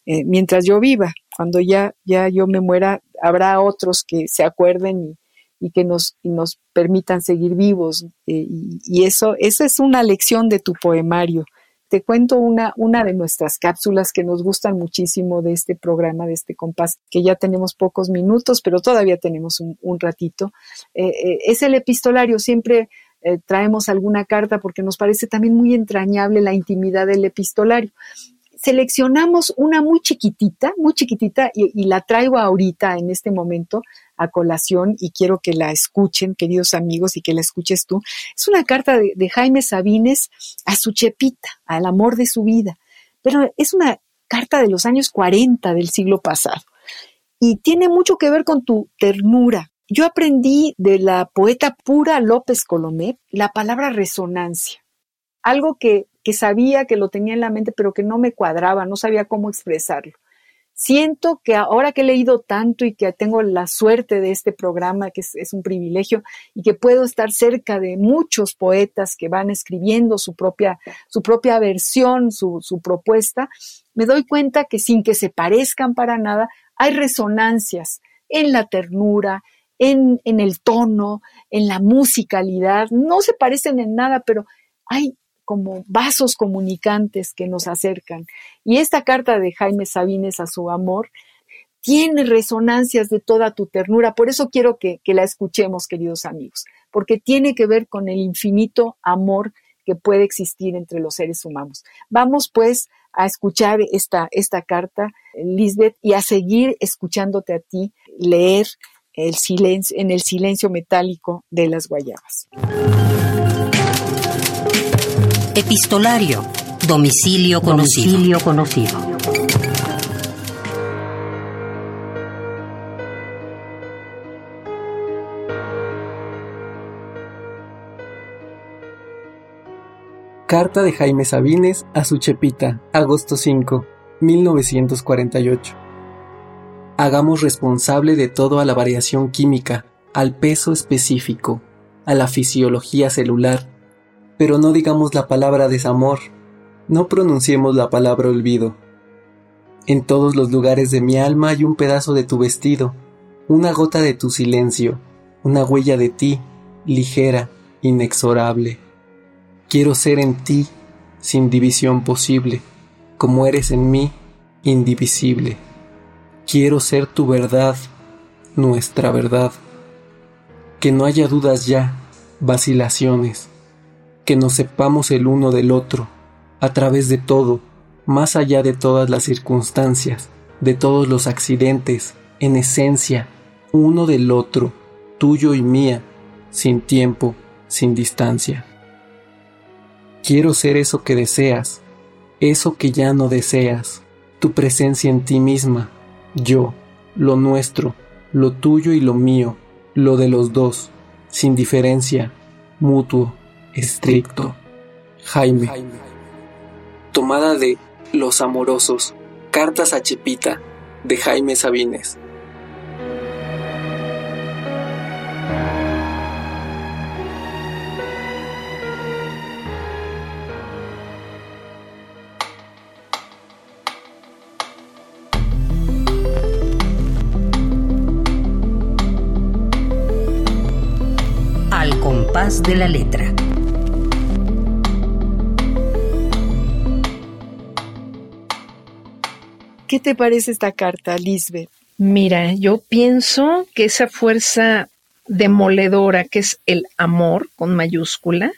eh, mientras yo viva. Cuando ya, ya yo me muera, habrá otros que se acuerden y, que nos, nos permitan seguir vivos. Eh, y, eso, esa es una lección de tu poemario. Te cuento una, una de nuestras cápsulas que nos gustan muchísimo de este programa, de este compás, que ya tenemos pocos minutos, pero todavía tenemos un, ratito. Eh, eh, es el epistolario, siempre traemos alguna carta porque nos parece también muy entrañable la intimidad del epistolario seleccionamos una muy chiquitita, muy chiquitita, y, la traigo ahorita en este momento a colación y quiero que la escuchen, queridos amigos, y que la escuches tú. Es una carta de, de Jaime Sabines a su Chepita, al amor de su vida, pero es una carta de los años 40 del siglo pasado y tiene mucho que ver con tu ternura. Yo aprendí de la poeta pura López Colomé la palabra resonancia, algo que, que sabía que lo tenía en la mente, pero que no me cuadraba, no sabía cómo expresarlo. Siento que ahora que he leído tanto y que tengo la suerte de este programa, que es, un privilegio, y que puedo estar cerca de muchos poetas que van escribiendo su propia, su propia versión, su, su propuesta, me doy cuenta que sin que se parezcan para nada, hay resonancias en la ternura, en, en, el tono, en la musicalidad. No se parecen en nada, pero hay como vasos comunicantes que nos acercan. Y esta carta de Jaime Sabines a su amor tiene resonancias de toda tu ternura. Por eso quiero que, la escuchemos, queridos amigos, porque tiene que ver con el infinito amor que puede existir entre los seres humanos. Vamos pues a escuchar esta, esta carta, Lisbeth, y a seguir escuchándote a ti leer el silencio, en el silencio metálico de las guayabas. Epistolario. Domicilio conocido. Domicilio conocido. Carta de Jaime Sabines a su Chepita, agosto 5, 1948. Hagamos responsable de todo a la variación química, al peso específico, a la fisiología celular, pero no digamos la palabra desamor, no pronunciemos la palabra olvido. En todos los lugares de mi alma hay un pedazo de tu vestido, una gota de tu silencio, una huella de ti, ligera, inexorable. Quiero ser en ti, sin división posible, como eres en mí, indivisible. Quiero ser tu verdad, nuestra verdad. Que no haya dudas ya, vacilaciones. Que nos sepamos el uno del otro, a través de todo, más allá de todas las circunstancias, de todos los accidentes, en esencia, uno del otro, tuyo y mía, sin tiempo, sin distancia. Quiero ser eso que deseas, eso que ya no deseas, tu presencia en ti misma, yo, lo nuestro, lo tuyo y lo mío, lo de los dos, sin diferencia, mutuo, estricto. Jaime. Tomada de Los Amorosos, Cartas a Chepita, de Jaime Sabines. Al compás de la letra. ¿Qué te parece esta carta, Lisbeth? Mira, yo pienso que esa fuerza demoledora que es el amor con mayúscula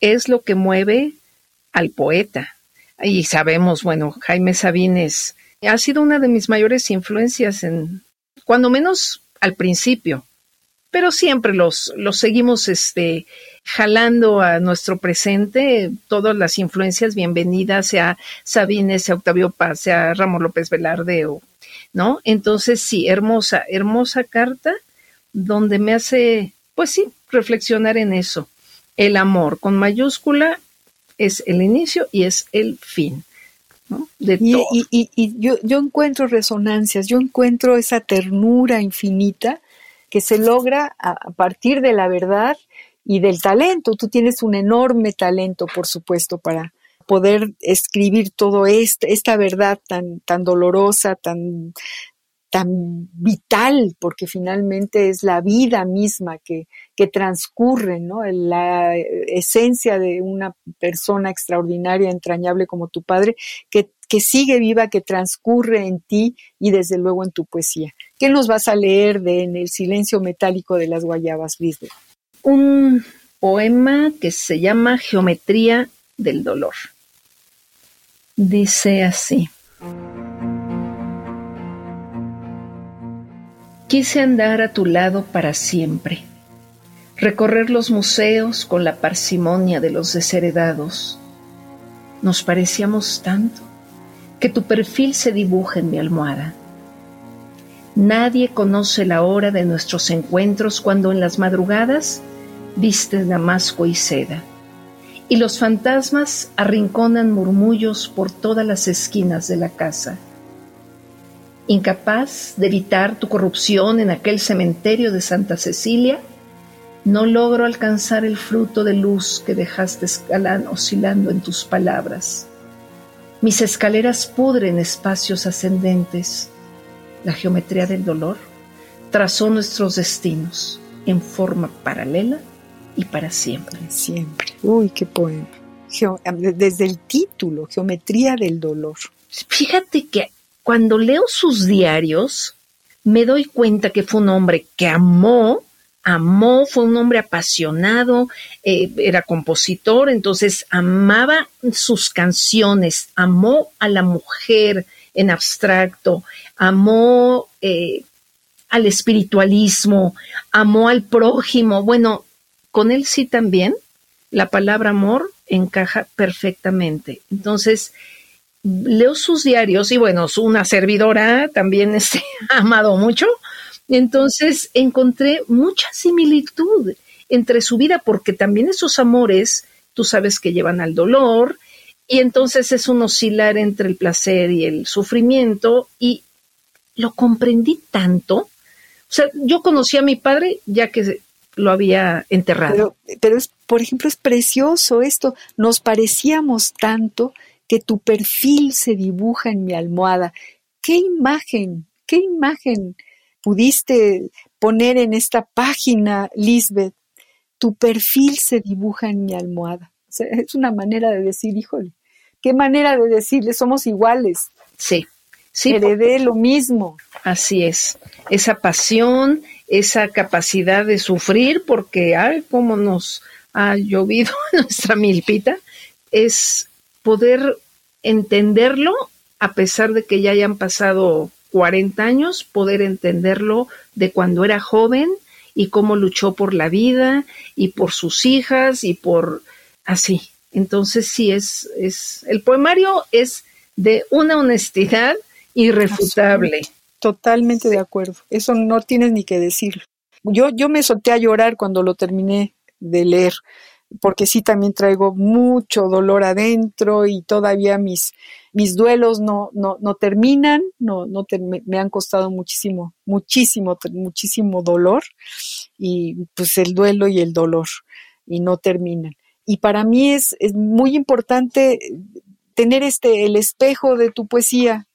es lo que mueve al poeta. Y sabemos, bueno, Jaime Sabines ha sido una de mis mayores influencias en, cuando menos al principio, pero siempre los, los seguimos este, jalando a nuestro presente, todas las influencias bienvenidas, sea Sabines, sea Octavio Paz, sea Ramón López Velarde, o, ¿no? Entonces, sí, hermosa, hermosa carta donde me hace, pues sí, reflexionar en eso. El amor con mayúscula es el inicio y es el fin. ¿no? De Y, todo. y- y- y yo, yo encuentro resonancias, yo encuentro esa ternura infinita que se logra a, a partir de la verdad y del talento. Tú tienes un enorme talento, por supuesto, para poder escribir todo esta verdad tan, tan dolorosa, tan, tan vital, porque finalmente es la vida misma que, que transcurre, ¿no? La esencia de una persona extraordinaria, entrañable como tu padre, que, que sigue viva, que transcurre en ti y desde luego en tu poesía. ¿Qué nos vas a leer de En el silencio metálico de las guayabas, Lisbeth? Un poema que se llama Geometría del Dolor. Dice así. Quise andar a tu lado para siempre, recorrer los museos con la parsimonia de los desheredados. Nos parecíamos tanto que tu perfil se dibuja en mi almohada. Nadie conoce la hora de nuestros encuentros cuando en las madrugadas vistes damasco y seda, y los fantasmas arrinconan murmullos por todas las esquinas de la casa. Incapaz de evitar tu corrupción en aquel cementerio de Santa Cecilia, no logro alcanzar el fruto de luz que dejaste oscilando en tus palabras. Mis escaleras pudren espacios ascendentes. La geometría del dolor trazó nuestros destinos en forma paralela y para siempre. Siempre. Uy, qué poema. Desde el título, Geometría del Dolor. Fíjate que cuando leo sus diarios, me doy cuenta que fue un hombre que amó, amó, fue un hombre apasionado, eh, era compositor, entonces amaba sus canciones, amó a la mujer en abstracto, amó eh, al espiritualismo, amó al prójimo. Bueno, con él sí también la palabra amor encaja perfectamente. Entonces, leo sus diarios y bueno, una servidora también [LAUGHS] este, ha amado mucho. Entonces encontré mucha similitud entre su vida porque también esos amores, tú sabes que llevan al dolor y entonces es un oscilar entre el placer y el sufrimiento y lo comprendí tanto. O sea, yo conocí a mi padre ya que lo había enterrado. Pero, pero es, por ejemplo, es precioso esto. Nos parecíamos tanto que tu perfil se dibuja en mi almohada. ¿Qué imagen, qué imagen pudiste poner en esta página, Lisbeth? Tu perfil se dibuja en mi almohada. O sea, es una manera de decir, híjole, qué manera de decirle, somos iguales. Sí, sí, Heredé lo mismo. Así es, esa pasión, esa capacidad de sufrir, porque ay, cómo nos ha llovido [LAUGHS] nuestra milpita, es poder entenderlo a pesar de que ya hayan pasado 40 años, poder entenderlo de cuando era joven y cómo luchó por la vida y por sus hijas y por así. Entonces sí es, es el poemario es de una honestidad irrefutable. Totalmente de acuerdo. Eso no tienes ni que decirlo. Yo, yo me solté a llorar cuando lo terminé de leer, porque sí también traigo mucho dolor adentro y todavía mis, mis duelos no, no, no terminan, no, no me, me han costado muchísimo, muchísimo, muchísimo dolor y pues el duelo y el dolor y no terminan. Y para mí es, es muy importante tener este, el espejo de tu poesía,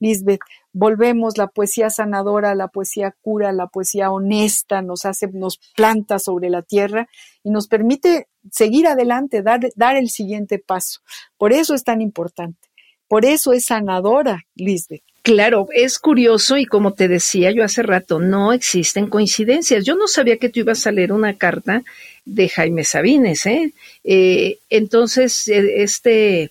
Lisbeth, volvemos la poesía sanadora, la poesía cura, la poesía honesta, nos hace, nos planta sobre la tierra y nos permite seguir adelante, dar, dar el siguiente paso. Por eso es tan importante. Por eso es sanadora, Lisbeth. Claro, es curioso y como te decía yo hace rato, no existen coincidencias. Yo no sabía que tú ibas a leer una carta de Jaime Sabines, ¿eh? Eh, entonces, eh, este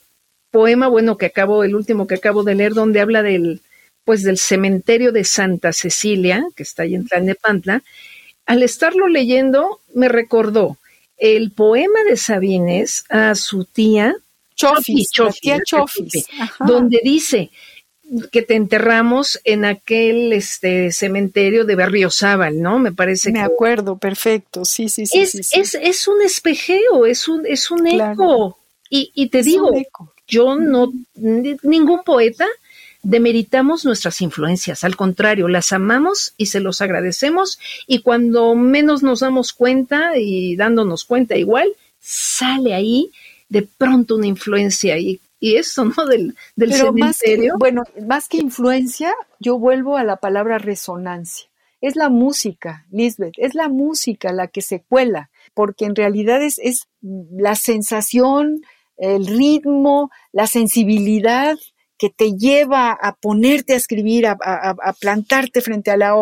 poema, bueno, que acabo, el último que acabo de leer, donde habla del, pues del cementerio de Santa Cecilia, que está ahí en Tlalnepantla, al estarlo leyendo me recordó el poema de Sabines a su tía Chofis, tía Chofis. Chofi, Ajá. donde dice que te enterramos en aquel este cementerio de Berriozábal, ¿no? Me parece Me que acuerdo, perfecto. Sí, sí, sí. es, sí, sí. es, es un espejeo, es un, es un Claro. eco. Y, y te Es digo, yo no, ni- ningún poeta demeritamos nuestras influencias, al contrario, las amamos y se los agradecemos y cuando menos nos damos cuenta y dándonos cuenta igual, sale ahí de pronto una influencia y, y eso, ¿no? Del, del Pero más que, cementerio. bueno, más que influencia, yo vuelvo a la palabra resonancia. Es la música, Lisbeth, es la música la que se cuela, porque en realidad es, es la sensación, el ritmo, la sensibilidad que te lleva a ponerte a escribir, a, plantarte frente a la,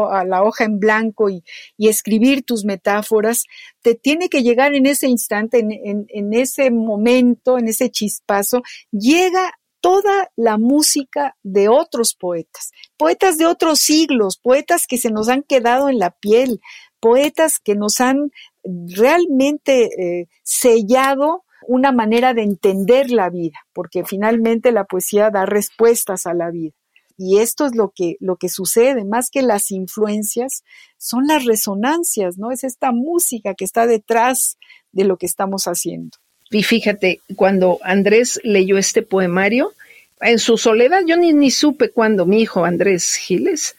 hoja en blanco y, escribir tus metáforas, te tiene que llegar en ese instante, en ese momento, en ese chispazo, llega toda la música de otros poetas, poetas de otros siglos, poetas que se nos han quedado en la piel, poetas que nos han realmente eh, sellado una manera de entender la vida, porque finalmente la poesía da respuestas a la vida. Y esto es lo que, lo que sucede, más que las influencias, son las resonancias, ¿no? Es esta música que está detrás de lo que estamos haciendo. Y fíjate, cuando Andrés leyó este poemario, en su soledad, yo ni, ni supe cuándo mi hijo Andrés Giles,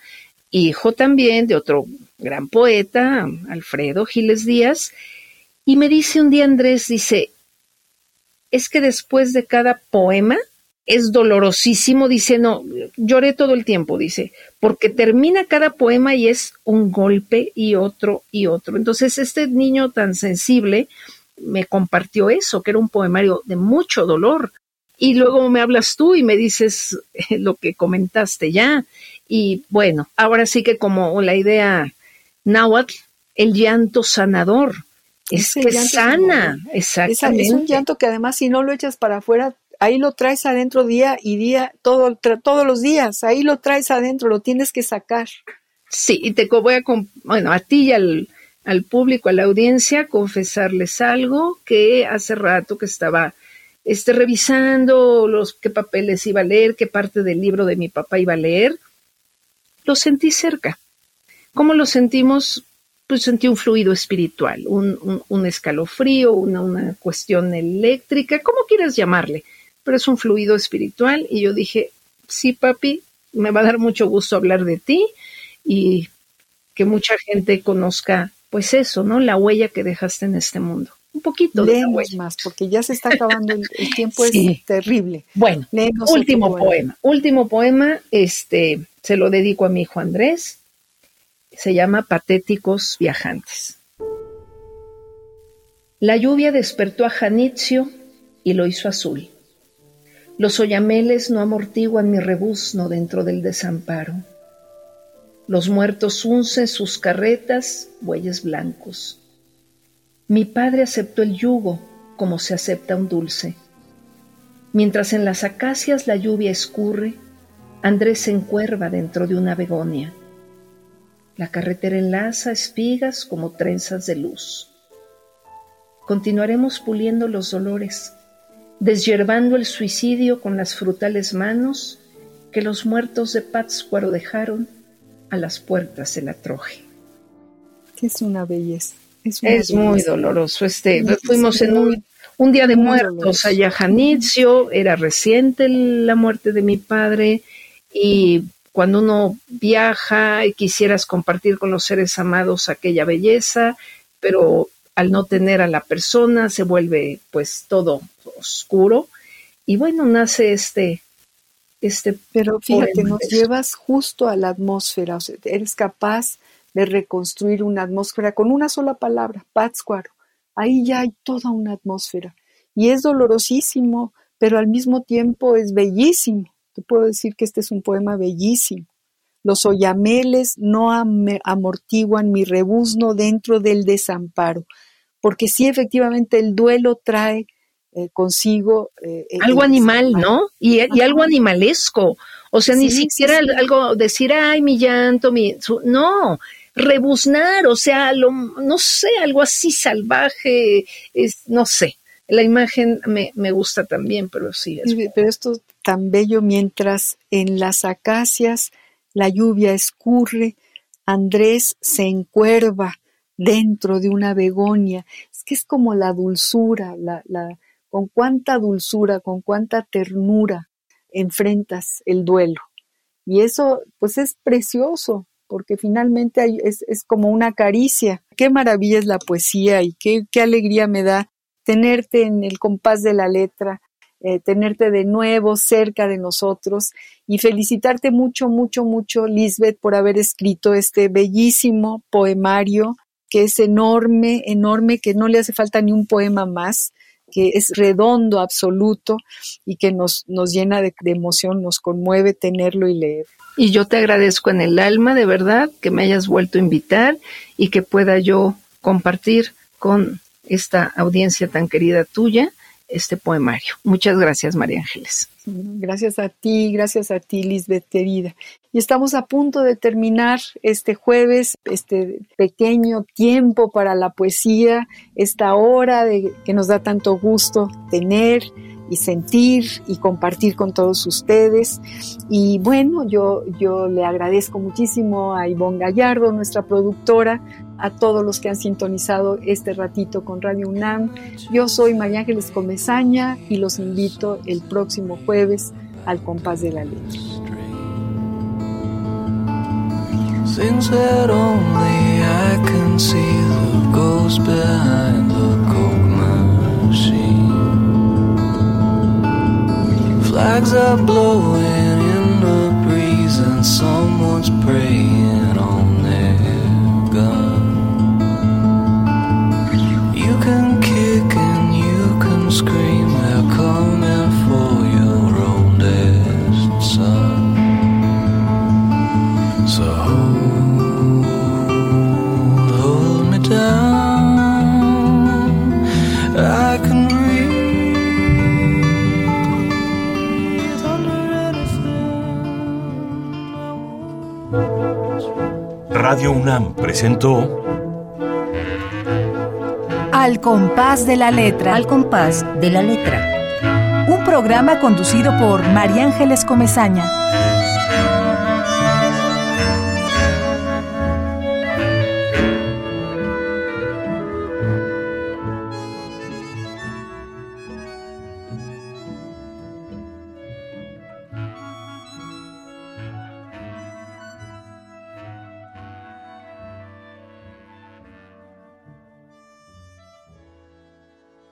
hijo también de otro gran poeta, Alfredo Giles Díaz, y me dice un día Andrés, dice, es que después de cada poema es dolorosísimo, dice, no, lloré todo el tiempo, dice, porque termina cada poema y es un golpe y otro y otro. Entonces, este niño tan sensible me compartió eso, que era un poemario de mucho dolor. Y luego me hablas tú y me dices lo que comentaste ya. Y bueno, ahora sí que como la idea náhuatl, el llanto sanador, es que sana, exactamente. Es un llanto que además si no lo echas para afuera, ahí lo traes adentro día y día, todo, todos los días, ahí lo traes adentro, lo tienes que sacar. Sí, y te voy a, bueno, a ti y al, al público, a la audiencia, confesarles algo que hace rato que estaba este, revisando los qué papeles iba a leer, qué parte del libro de mi papá iba a leer, lo sentí cerca. ¿Cómo lo sentimos? Pues sentí un fluido espiritual, un, escalofrío, una, una, cuestión eléctrica, como quieras llamarle, pero es un fluido espiritual y yo dije, sí, papi, me va a dar mucho gusto hablar de ti y que mucha gente conozca, pues eso, ¿no? La huella que dejaste en este mundo. Un poquito de más, porque ya se está acabando el, tiempo, es [LAUGHS] terrible. Bueno, último poema. Último poema, este, se lo dedico a mi hijo Andrés se llama Patéticos Viajantes. La lluvia despertó a Janitzio y lo hizo azul. Los oyameles no amortiguan mi rebuzno dentro del desamparo. Los muertos uncen sus carretas, bueyes blancos. Mi padre aceptó el yugo como se acepta un dulce. Mientras en las acacias la lluvia escurre, Andrés se encuerva dentro de una begonia. La carretera enlaza espigas como trenzas de luz. Continuaremos puliendo los dolores, deshiervando el suicidio con las frutales manos que los muertos de Pátzcuaro dejaron a las puertas de la troje. Es una belleza. Es, muy doloroso. Este, fuimos en un, día de muertos allá a Janitzio, era reciente la muerte de mi padre y cuando uno viaja y quisieras compartir con los seres amados aquella belleza, pero al no tener a la persona se vuelve pues todo oscuro. Y bueno, nace este este pero fíjate, nos llevas justo a la atmósfera, o sea, eres capaz de reconstruir una atmósfera con una sola palabra, Pátzcuaro. Ahí ya hay toda una atmósfera. Y es dolorosísimo, pero al mismo tiempo es bellísimo te puedo decir que este es un poema bellísimo. Los oyameles no amortiguan mi rebuzno dentro del desamparo, porque sí, efectivamente, el duelo trae eh, consigo... Eh, algo animal, ¿no? Y, algo animalesco. O sea, ni siquiera algo decir, ay, mi llanto, mi... no, rebuznar, o sea, lo, no sé, algo así salvaje, es, no sé. La imagen me, me gusta también, pero sí. Es... Pero esto tan bello mientras en las acacias la lluvia escurre, Andrés se encuerva dentro de una begonia. Es que es como la dulzura, la, la, con cuánta dulzura, con cuánta ternura enfrentas el duelo. Y eso, pues es precioso, porque finalmente es, es, como una caricia. Qué maravilla es la poesía y qué, qué alegría me da tenerte en el compás de la letra, eh, tenerte de nuevo cerca de nosotros y felicitarte mucho, mucho, mucho, Lisbeth, por haber escrito este bellísimo poemario que es enorme, enorme, que no le hace falta ni un poema más, que es redondo, absoluto y que nos, nos llena de, de, emoción, nos conmueve tenerlo y leer. Y yo te agradezco en el alma, de verdad, que me hayas vuelto a invitar y que pueda yo compartir con esta audiencia tan querida tuya este poemario. Muchas gracias, María Ángeles. Gracias a ti, gracias a ti, Lisbeth querida. Y estamos a punto de terminar este jueves, este pequeño tiempo para la poesía, esta hora de, que nos da tanto gusto tener y sentir y compartir con todos ustedes. Y bueno, yo, yo le agradezco muchísimo a Ivonne Gallardo, nuestra productora, a todos los que han sintonizado este ratito con Radio UNAM. Yo soy María Ángeles Comezaña y los invito el próximo jueves al compás de la letra. Flags are blowing in the breeze and someone's praying on their gun. You can kick and you can scream, they're coming for your Radio UNAM presentó Al compás de la letra. Al compás de la letra. Un programa conducido por María Ángeles Comezaña.